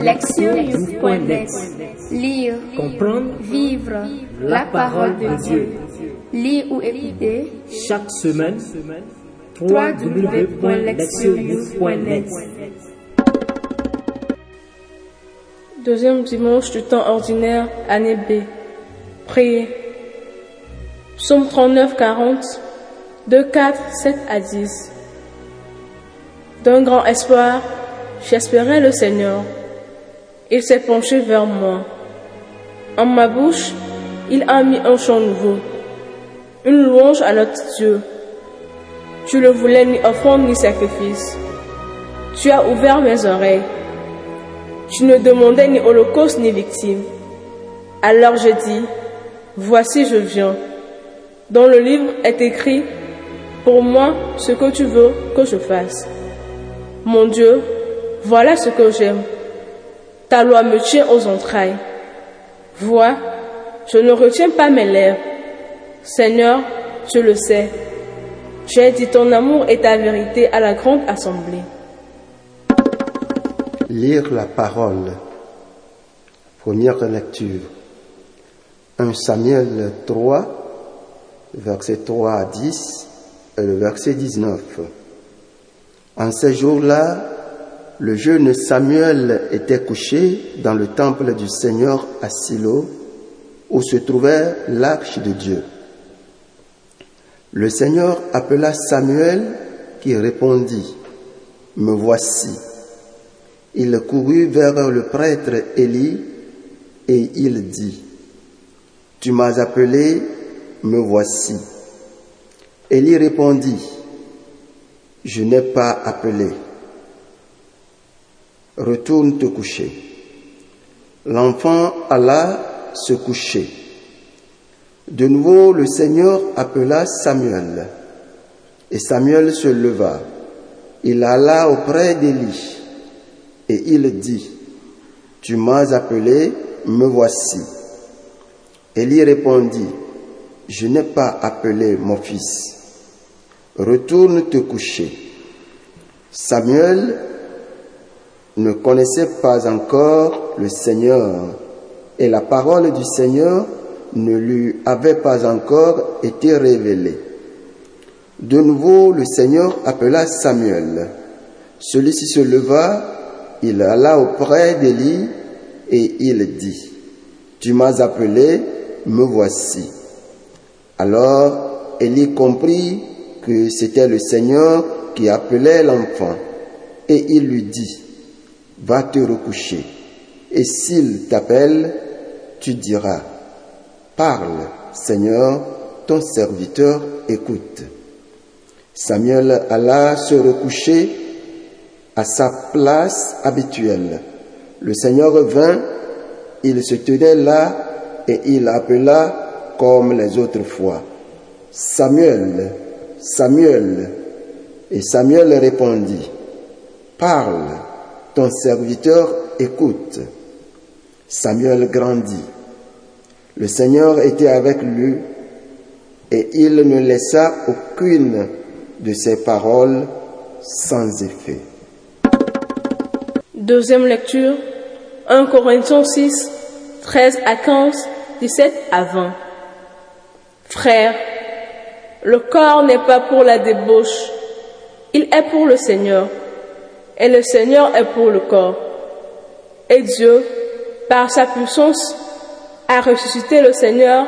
Lectionnews.net Lire, Comprendre vivre la parole de Dieu. Lire ou écouter chaque semaine www.lectionnews.net Deuxième dimanche du temps ordinaire, année B. Priez. Psaume 39, 40, 2, 4, 7 à 10. D'un grand espoir, j'espérais le Seigneur. Il s'est penché vers moi. En ma bouche, il a mis un chant nouveau, une louange à notre Dieu. Je ne voulais ni offrande ni sacrifice. Tu as ouvert mes oreilles. Je ne demandais ni holocauste ni victime. Alors je dis, voici je viens. Dans le livre est écrit, pour moi, ce que tu veux que je fasse. Mon Dieu, voilà ce que j'aime. Ta loi me tient aux entrailles. Vois, je ne retiens pas mes lèvres. Seigneur, tu le sais. J'ai dit ton amour et ta vérité à la grande assemblée. Lire la parole. Première lecture. 1 Samuel 3, verset 3 à 10 et le verset 19. En ces jours-là, le jeune Samuel était couché dans le temple du Seigneur à Silo, où se trouvait l'arche de Dieu. Le Seigneur appela Samuel qui répondit, Me voici. Il courut vers le prêtre Élie et il dit, Tu m'as appelé, me voici. Élie répondit, Je n'ai pas appelé. Retourne te coucher. L'enfant alla se coucher. De nouveau, le Seigneur appela Samuel. Et Samuel se leva. Il alla auprès d'Élie. Et il dit, Tu m'as appelé, me voici. Élie répondit, Je n'ai pas appelé mon fils. Retourne te coucher. Samuel ne connaissait pas encore le Seigneur et la parole du Seigneur ne lui avait pas encore été révélée. De nouveau, le Seigneur appela Samuel. Celui-ci se leva, il alla auprès d'Élie et il dit, Tu m'as appelé, me voici. Alors Élie comprit que c'était le Seigneur qui appelait l'enfant et il lui dit, Va te recoucher et s'il t'appelle, tu diras, Parle, Seigneur, ton serviteur écoute. Samuel alla se recoucher à sa place habituelle. Le Seigneur vint, il se tenait là et il appela comme les autres fois. Samuel, Samuel. Et Samuel répondit, Parle, ton serviteur écoute. Samuel grandit. Le Seigneur était avec lui et il ne laissa aucune de ses paroles sans effet. Deuxième lecture, 1 Corinthiens 6, 13 à 15, 17 à 20. Frères, le corps n'est pas pour la débauche, il est pour le Seigneur, et le Seigneur est pour le corps. Et Dieu, par sa puissance, a ressuscité le Seigneur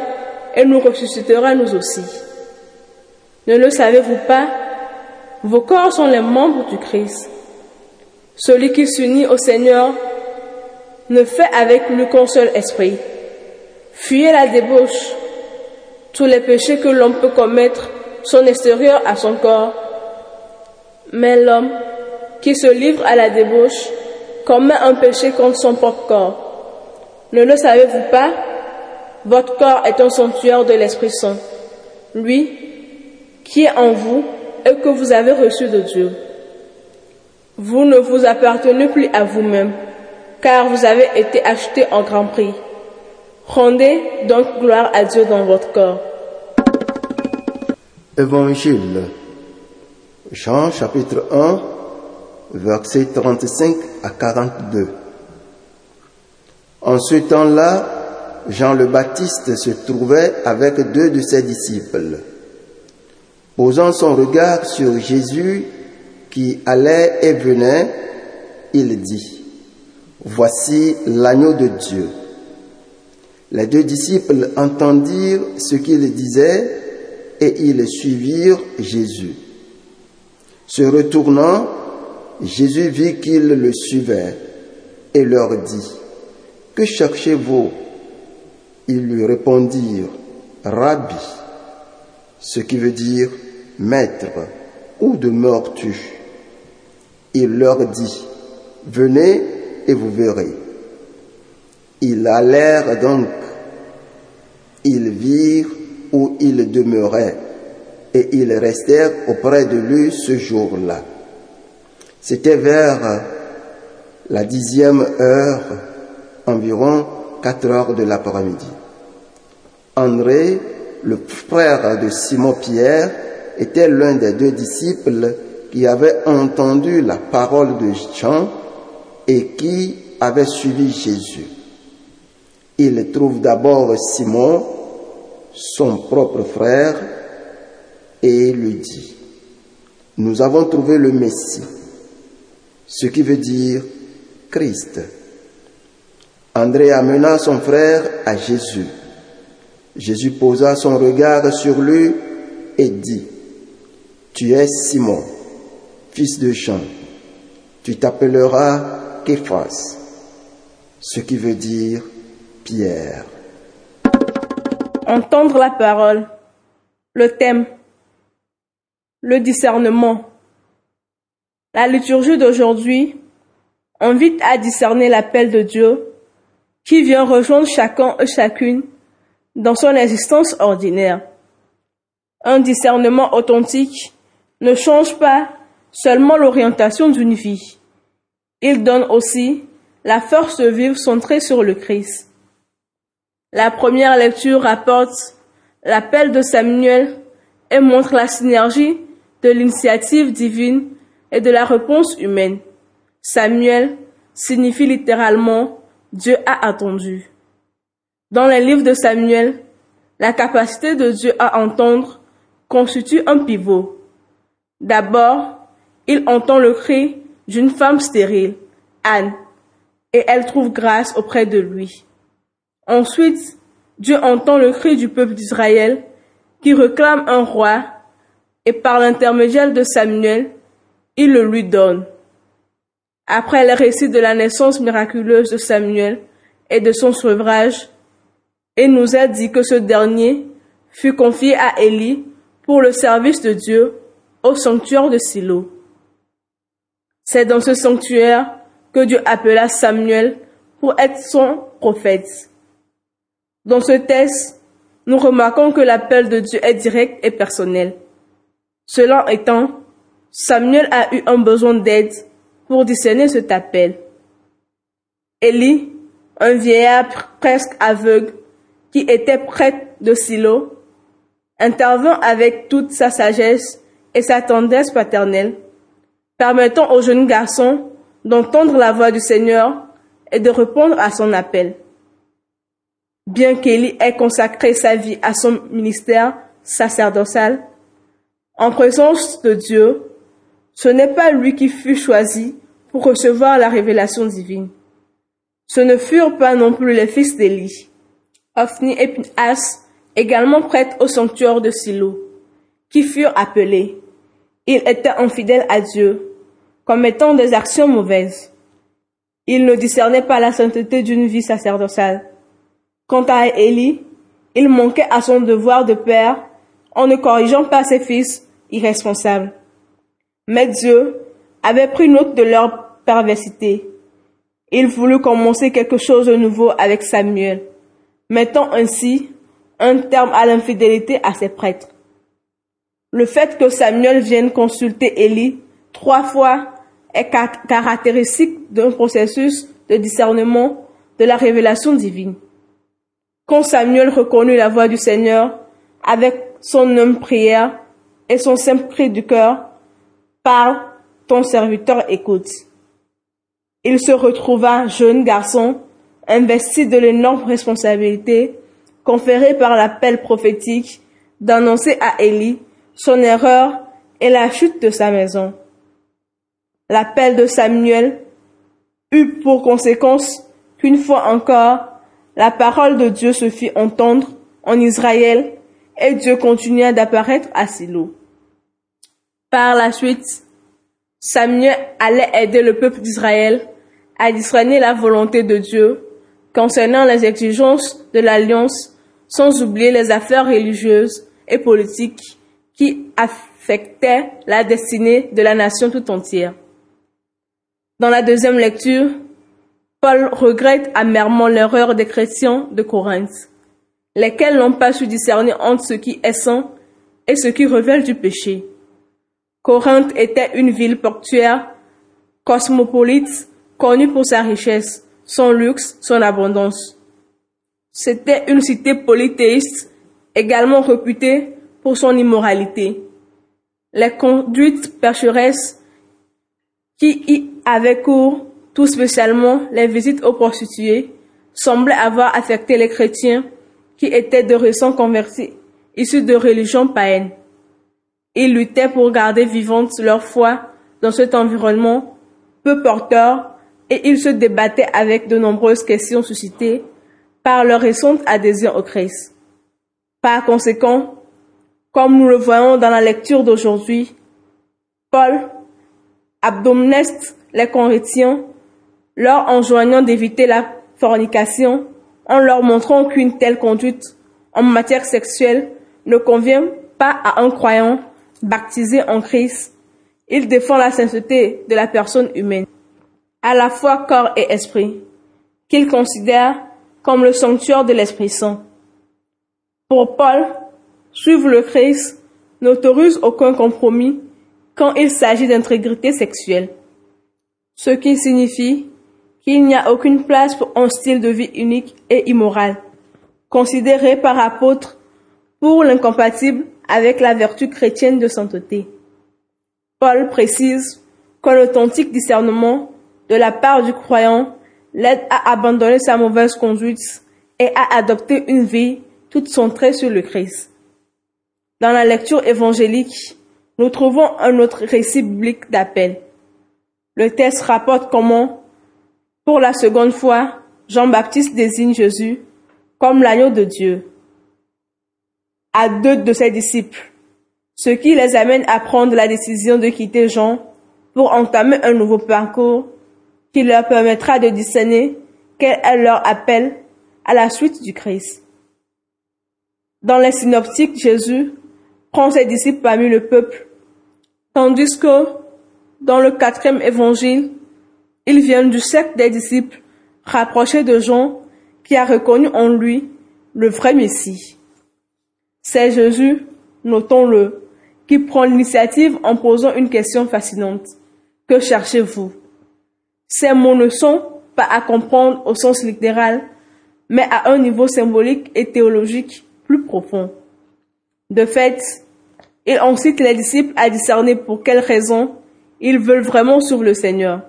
et nous ressuscitera nous aussi. Ne le savez-vous pas? Vos corps sont les membres du Christ. Celui qui s'unit au Seigneur ne fait avec lui qu'un seul esprit. Fuyez la débauche. Tous les péchés que l'homme peut commettre sont extérieurs à son corps. Mais l'homme qui se livre à la débauche commet un péché contre son propre corps. Ne le savez-vous pas? Votre corps est un sanctuaire de l'Esprit Saint, lui qui est en vous et que vous avez reçu de Dieu. Vous ne vous appartenez plus à vous-même, car vous avez été acheté en grand prix. Rendez donc gloire à Dieu dans votre corps. Évangile. Jean chapitre 1, versets 35 à 42. En ce temps-là, Jean le Baptiste se trouvait avec deux de ses disciples. Posant son regard sur Jésus qui allait et venait, il dit, Voici l'agneau de Dieu. Les deux disciples entendirent ce qu'il disait et ils suivirent Jésus. Se retournant, Jésus vit qu'ils le suivaient et leur dit, Que cherchez-vous? Ils lui répondirent, Rabbi, ce qui veut dire Maître, où demeures-tu? Il leur dit, Venez et vous verrez. Ils allèrent donc, ils virent où il demeurait et ils restèrent auprès de lui ce jour-là. C'était vers la dixième heure, environ quatre heures de l'après-midi. André, le frère de Simon-Pierre, était l'un des deux disciples qui avaient entendu la parole de Jean et qui avait suivi Jésus. Il trouve d'abord Simon, son propre frère, et lui dit, nous avons trouvé le Messie, ce qui veut dire Christ. André amena son frère à Jésus. Jésus posa son regard sur lui et dit, Tu es Simon, fils de Jean, tu t'appelleras Képhas, ce qui veut dire Pierre. Entendre la parole. Le thème. Le discernement. La liturgie d'aujourd'hui invite à discerner l'appel de Dieu qui vient rejoindre chacun et chacune dans son existence ordinaire. Un discernement authentique ne change pas seulement l'orientation d'une vie. Il donne aussi la force de vivre centrée sur le Christ. La première lecture rapporte l'appel de Samuel et montre la synergie de l'initiative divine et de la réponse humaine. Samuel signifie littéralement Dieu a attendu. Dans les livres de Samuel, la capacité de Dieu à entendre constitue un pivot. D'abord, il entend le cri d'une femme stérile, Anne, et elle trouve grâce auprès de lui. Ensuite, Dieu entend le cri du peuple d'Israël qui réclame un roi et par l'intermédiaire de Samuel, il le lui donne. Après le récit de la naissance miraculeuse de Samuel et de son sevrage, il nous a dit que ce dernier fut confié à Élie pour le service de Dieu au sanctuaire de Silo. C'est dans ce sanctuaire que Dieu appela Samuel pour être son prophète. Dans ce texte, nous remarquons que l'appel de Dieu est direct et personnel. Cela étant, Samuel a eu un besoin d'aide pour discerner cet appel. Élie, un vieillard presque aveugle qui était prêtre de Silo, intervint avec toute sa sagesse et sa tendresse paternelle, permettant au jeune garçon d'entendre la voix du Seigneur et de répondre à son appel. Bien qu'Élie ait consacré sa vie à son ministère sacerdotal, en présence de Dieu, ce n'est pas lui qui fut choisi pour recevoir la révélation divine. Ce ne furent pas non plus les fils d'Élie, Ophni et Pinhas, également prêtres au sanctuaire de Silo, qui furent appelés. Ils étaient infidèles à Dieu, commettant des actions mauvaises. Ils ne discernaient pas la sainteté d'une vie sacerdotale. Quant à Élie, il manquait à son devoir de père en ne corrigeant pas ses fils irresponsables. Mais Dieu avait pris note de leur perversité. Il voulut commencer quelque chose de nouveau avec Samuel, mettant ainsi un terme à l'infidélité à ses prêtres. Le fait que Samuel vienne consulter Élie trois fois est caractéristique d'un processus de discernement de la révélation divine. Quand Samuel reconnut la voix du Seigneur avec son homme prière et son simple cri du cœur, parle, ton serviteur écoute. Il se retrouva jeune garçon, investi de l'énorme responsabilité conférée par l'appel prophétique d'annoncer à Élie son erreur et la chute de sa maison. L'appel de Samuel eut pour conséquence qu'une fois encore, la parole de Dieu se fit entendre en Israël et Dieu continua d'apparaître à Silo. Par la suite, Samuel allait aider le peuple d'Israël à discerner la volonté de Dieu concernant les exigences de l'alliance, sans oublier les affaires religieuses et politiques qui affectaient la destinée de la nation tout entière. Dans la deuxième lecture, Paul regrette amèrement l'erreur des chrétiens de Corinthe, lesquels n'ont pas su discerner entre ce qui est saint et ce qui révèle du péché. Corinthe était une ville portuaire, cosmopolite, connue pour sa richesse, son luxe, son abondance. C'était une cité polythéiste, également réputée pour son immoralité. Les conduites percheresses qui y avaient cours, tout spécialement les visites aux prostituées, semblaient avoir affecté les chrétiens qui étaient de récents convertis, issus de religions païennes. Ils luttaient pour garder vivante leur foi dans cet environnement peu porteur et ils se débattaient avec de nombreuses questions suscitées par leur récente adhésion au Christ. Par conséquent, comme nous le voyons dans la lecture d'aujourd'hui, Paul abdomneste les Corinthiens, leur enjoignant d'éviter la fornication en leur montrant qu'une telle conduite en matière sexuelle ne convient pas à un croyant baptisé en Christ, il défend la sainteté de la personne humaine, à la fois corps et esprit, qu'il considère comme le sanctuaire de l'Esprit Saint. Pour Paul, suivre le Christ n'autorise aucun compromis quand il s'agit d'intégrité sexuelle, ce qui signifie qu'il n'y a aucune place pour un style de vie unique et immoral, considéré par apôtre pour l'incompatible avec la vertu chrétienne de sainteté. Paul précise qu'un authentique discernement de la part du croyant l'aide à abandonner sa mauvaise conduite et à adopter une vie toute centrée sur le Christ. Dans la lecture évangélique, nous trouvons un autre récit biblique d'appel. Le texte rapporte comment, pour la seconde fois, Jean-Baptiste désigne Jésus comme l'agneau de Dieu à deux de ses disciples, ce qui les amène à prendre la décision de quitter Jean pour entamer un nouveau parcours qui leur permettra de discerner quel est leur appel à la suite du Christ. Dans les synoptiques, Jésus prend ses disciples parmi le peuple, tandis que dans le quatrième évangile, il vient du cercle des disciples rapprochés de Jean qui a reconnu en lui le vrai Messie. C'est Jésus, notons-le, qui prend l'initiative en posant une question fascinante. Que cherchez-vous? Ces mots ne sont pas à comprendre au sens littéral, mais à un niveau symbolique et théologique plus profond. De fait, il incite les disciples à discerner pour quelles raisons ils veulent vraiment suivre le Seigneur.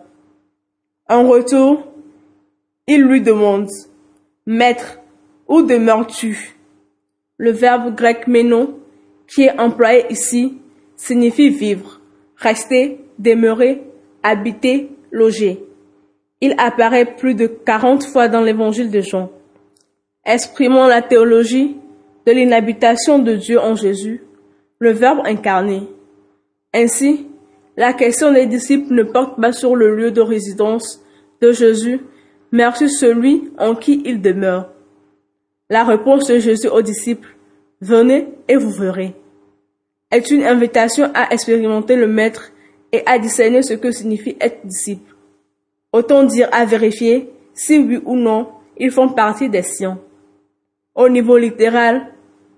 En retour, il lui demande, Maître, où demeures-tu? Le verbe grec meno, qui est employé ici, signifie vivre, rester, demeurer, habiter, loger. Il apparaît plus de 40 fois dans l'évangile de Jean. Exprimant la théologie de l'inhabitation de Dieu en Jésus, le verbe incarné. Ainsi, la question des disciples ne porte pas sur le lieu de résidence de Jésus, mais sur celui en qui il demeure. La réponse de Jésus aux disciples, venez et vous verrez, est une invitation à expérimenter le Maître et à discerner ce que signifie être disciple. Autant dire à vérifier si oui ou non ils font partie des siens. Au niveau littéral,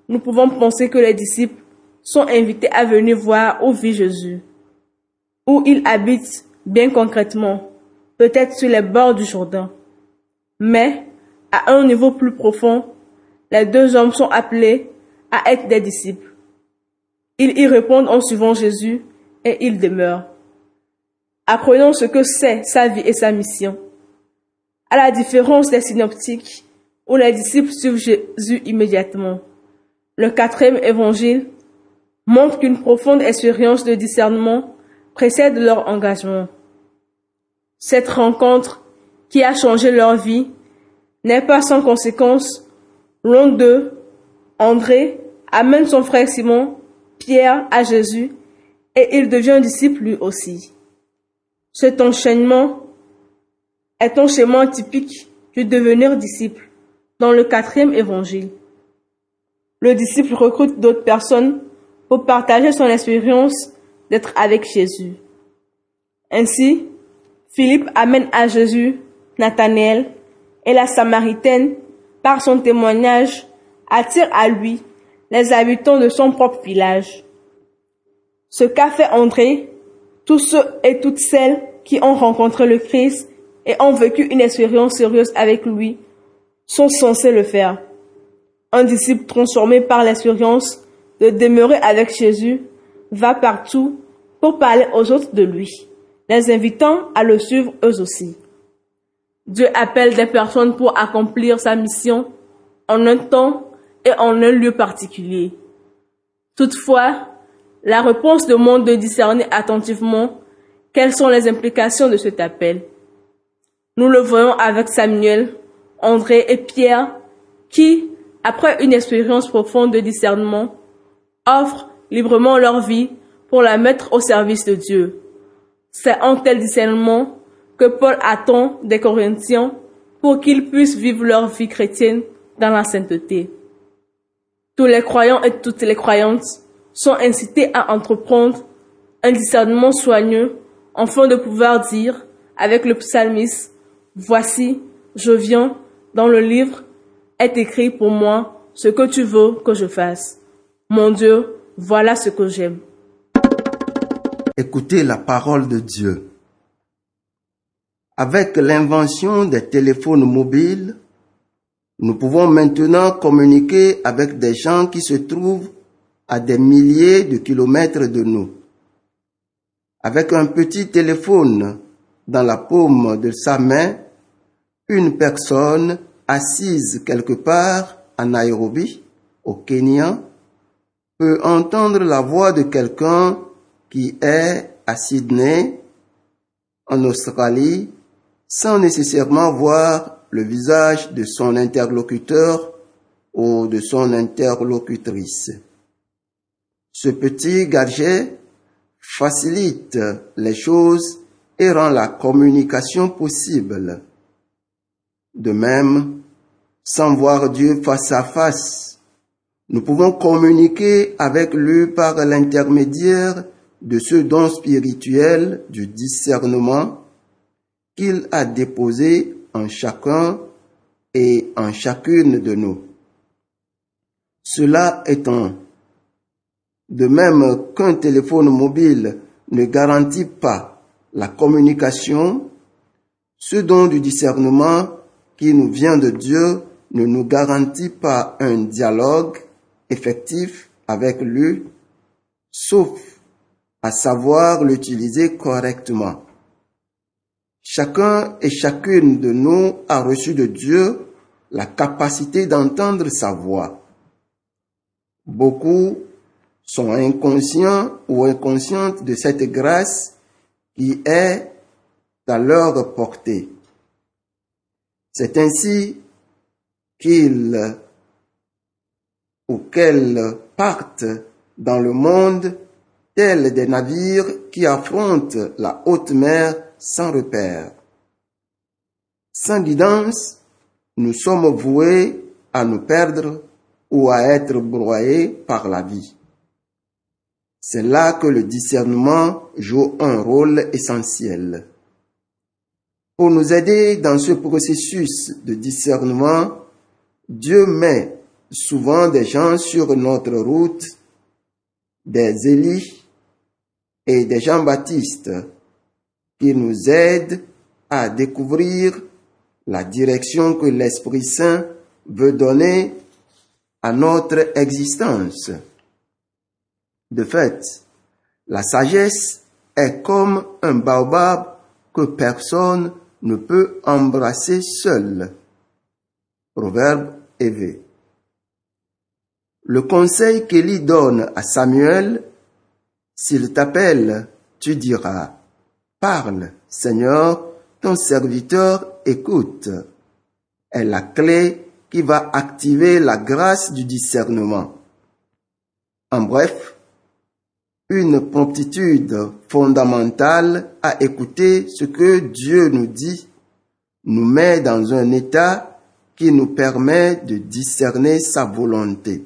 nous pouvons penser que les disciples sont invités à venir voir où vit Jésus, où il habite bien concrètement, peut-être sur les bords du Jourdain. Mais, à un niveau plus profond, les deux hommes sont appelés à être des disciples. Ils y répondent en suivant Jésus et ils demeurent. Apprenons ce que c'est sa vie et sa mission. à la différence des synoptiques, où les disciples suivent Jésus immédiatement. Le quatrième évangile montre qu'une profonde expérience de discernement précède leur engagement. Cette rencontre qui a changé leur vie n'est pas sans conséquence. Loin d'eux, André amène son frère Simon, Pierre à Jésus et il devient disciple lui aussi. Cet enchaînement est un schéma typique du devenir disciple dans le quatrième évangile. Le disciple recrute d'autres personnes pour partager son expérience d'être avec Jésus. Ainsi, Philippe amène à Jésus Nathanaël et la Samaritaine, par son témoignage, attire à lui les habitants de son propre village. Ce qu'a fait André, tous ceux et toutes celles qui ont rencontré le Christ et ont vécu une expérience sérieuse avec lui sont censés le faire. Un disciple transformé par l'expérience de demeurer avec Jésus va partout pour parler aux autres de lui, les invitant à le suivre eux aussi. Dieu appelle des personnes pour accomplir sa mission en un temps et en un lieu particulier. Toutefois, la réponse demande de discerner attentivement quelles sont les implications de cet appel. Nous le voyons avec Samuel, André et Pierre qui, après une expérience profonde de discernement, offrent librement leur vie pour la mettre au service de Dieu. C'est en tel discernement Paul attend des Corinthiens pour qu'ils puissent vivre leur vie chrétienne dans la sainteté. Tous les croyants et toutes les croyantes sont incités à entreprendre un discernement soigneux afin de pouvoir dire avec le psalmiste, Voici, je viens, dans le livre est écrit pour moi ce que tu veux que je fasse. Mon Dieu, voilà ce que j'aime. Écoutez la parole de Dieu. Avec l'invention des téléphones mobiles, nous pouvons maintenant communiquer avec des gens qui se trouvent à des milliers de kilomètres de nous. Avec un petit téléphone dans la paume de sa main, une personne assise quelque part à Nairobi, au Kenya, peut entendre la voix de quelqu'un qui est à Sydney, en Australie, sans nécessairement voir le visage de son interlocuteur ou de son interlocutrice. Ce petit gadget facilite les choses et rend la communication possible. De même, sans voir Dieu face à face, nous pouvons communiquer avec lui par l'intermédiaire de ce don spirituel du discernement qu'il a déposé en chacun et en chacune de nous. Cela étant, de même qu'un téléphone mobile ne garantit pas la communication, ce don du discernement qui nous vient de Dieu ne nous garantit pas un dialogue effectif avec lui, sauf à savoir l'utiliser correctement. Chacun et chacune de nous a reçu de Dieu la capacité d'entendre sa voix. Beaucoup sont inconscients ou inconscientes de cette grâce qui est à leur portée. C'est ainsi qu'ils ou qu'elles partent dans le monde tels des navires qui affrontent la haute mer sans repère. Sans guidance, nous sommes voués à nous perdre ou à être broyés par la vie. C'est là que le discernement joue un rôle essentiel. Pour nous aider dans ce processus de discernement, Dieu met souvent des gens sur notre route, des Élie et des Jean-Baptiste qui nous aident à découvrir la direction que l'Esprit Saint veut donner à notre existence. De fait, la sagesse est comme un baobab que personne ne peut embrasser seul. Proverbe éve. Le conseil qu'Élie donne à Samuel, s'il t'appelle, tu diras, Parle, Seigneur, ton serviteur écoute, est la clé qui va activer la grâce du discernement. En bref, une promptitude fondamentale à écouter ce que Dieu nous dit nous met dans un état qui nous permet de discerner sa volonté.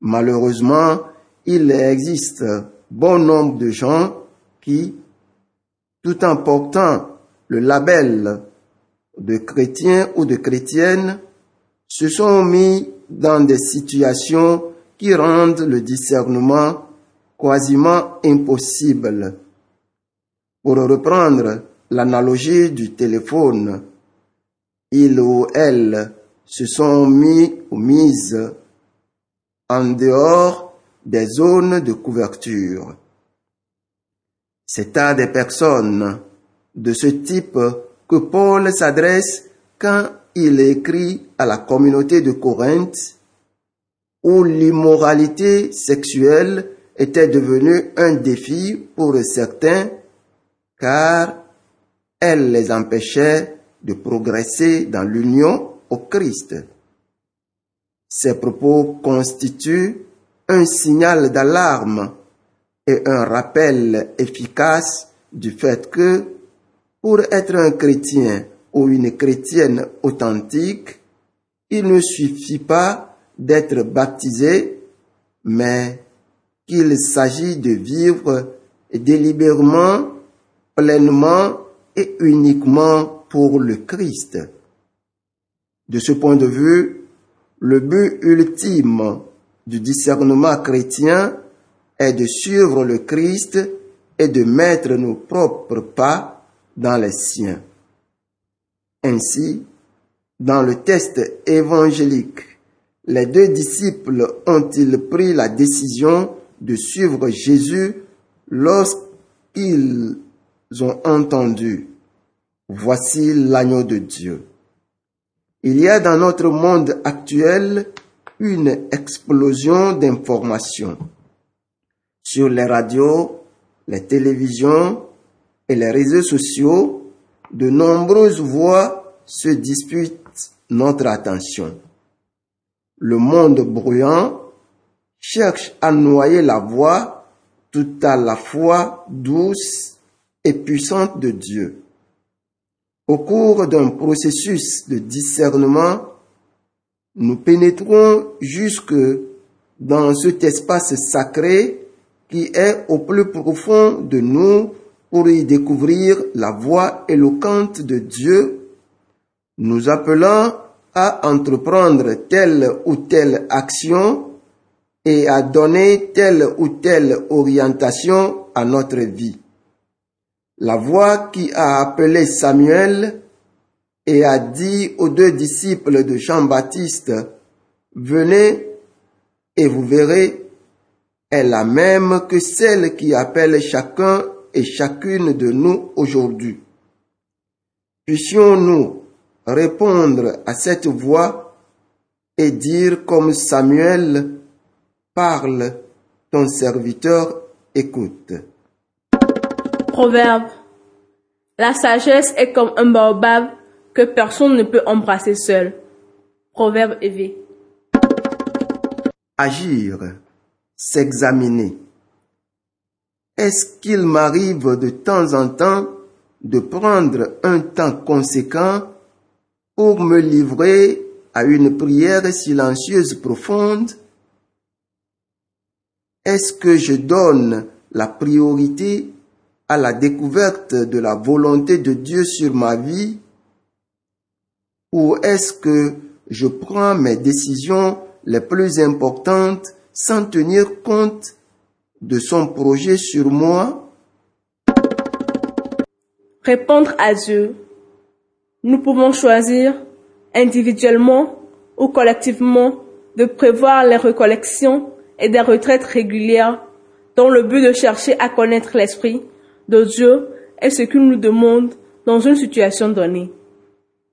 Malheureusement, il existe bon nombre de gens qui, tout en portant le label de chrétiens ou de chrétiennes, se sont mis dans des situations qui rendent le discernement quasiment impossible. Pour reprendre l'analogie du téléphone, il ou elle se sont mis ou mises en dehors des zones de couverture. C'est à des personnes de ce type que Paul s'adresse quand il écrit à la communauté de Corinthe où l'immoralité sexuelle était devenue un défi pour certains car elle les empêchait de progresser dans l'union au Christ. Ces propos constituent un signal d'alarme et un rappel efficace du fait que pour être un chrétien ou une chrétienne authentique, il ne suffit pas d'être baptisé, mais qu'il s'agit de vivre délibérément, pleinement et uniquement pour le Christ. De ce point de vue, le but ultime du discernement chrétien est de suivre le Christ et de mettre nos propres pas dans les siens. Ainsi, dans le test évangélique, les deux disciples ont-ils pris la décision de suivre Jésus lorsqu'ils ont entendu Voici l'agneau de Dieu. Il y a dans notre monde actuel une explosion d'informations. Sur les radios, les télévisions et les réseaux sociaux, de nombreuses voix se disputent notre attention. Le monde bruyant cherche à noyer la voix tout à la fois douce et puissante de Dieu. Au cours d'un processus de discernement, nous pénétrons jusque dans cet espace sacré qui est au plus profond de nous pour y découvrir la voix éloquente de Dieu, nous appelant à entreprendre telle ou telle action et à donner telle ou telle orientation à notre vie. La voix qui a appelé Samuel et a dit aux deux disciples de Jean-Baptiste, venez et vous verrez, est la même que celle qui appelle chacun et chacune de nous aujourd'hui. Puissions-nous répondre à cette voix et dire comme Samuel, parle, ton serviteur écoute. Proverbe. La sagesse est comme un baobab que personne ne peut embrasser seul. Proverbe éveillé. Agir, s'examiner. Est-ce qu'il m'arrive de temps en temps de prendre un temps conséquent pour me livrer à une prière silencieuse profonde? Est-ce que je donne la priorité à la découverte de la volonté de Dieu sur ma vie? Ou est-ce que je prends mes décisions les plus importantes sans tenir compte de son projet sur moi Répondre à Dieu. Nous pouvons choisir individuellement ou collectivement de prévoir les recollections et des retraites régulières dans le but de chercher à connaître l'Esprit de Dieu est ce qu'il nous demande dans une situation donnée.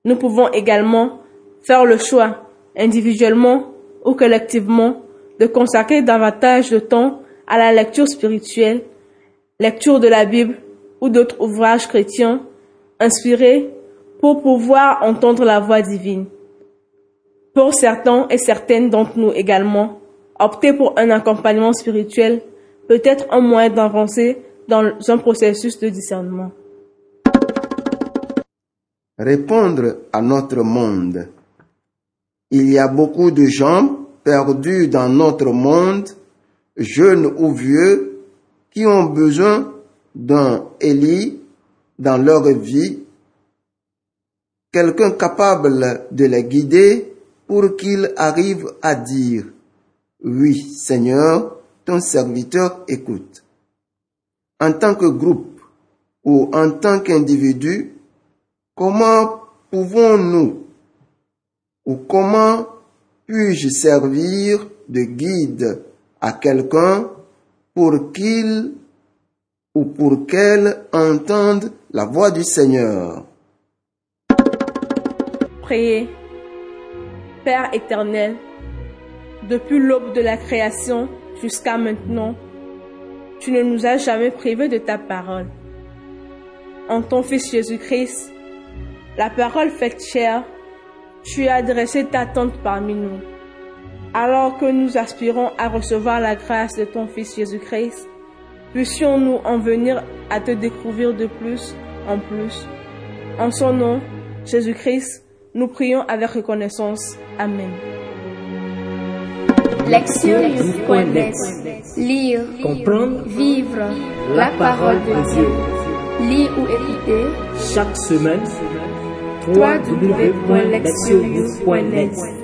Nous pouvons également faire le choix, individuellement ou collectivement, de consacrer davantage de temps à la lecture spirituelle, lecture de la Bible ou d'autres ouvrages chrétiens inspirés pour pouvoir entendre la voix divine. Pour certains et certaines d'entre nous également, opter pour un accompagnement spirituel peut être un moyen d'avancer dans un processus de discernement. Répondre à notre monde. Il y a beaucoup de gens perdus dans notre monde, jeunes ou vieux, qui ont besoin d'un Élie dans leur vie, quelqu'un capable de les guider pour qu'ils arrivent à dire, oui Seigneur, ton serviteur écoute. En tant que groupe ou en tant qu'individu, comment pouvons-nous ou comment puis-je servir de guide à quelqu'un pour qu'il ou pour qu'elle entende la voix du Seigneur? Priez. Père éternel, depuis l'aube de la création jusqu'à maintenant, tu ne nous as jamais privés de ta parole. En ton Fils Jésus-Christ, la parole faite chair, tu as adressé ta tente parmi nous. Alors que nous aspirons à recevoir la grâce de ton Fils Jésus-Christ, puissions-nous en venir à te découvrir de plus en plus. En son nom, Jésus-Christ, nous prions avec reconnaissance. Amen. Lire, Comprendre, vivre la parole de Dieu. Lire ou écouter chaque semaine, www.lectionnews.net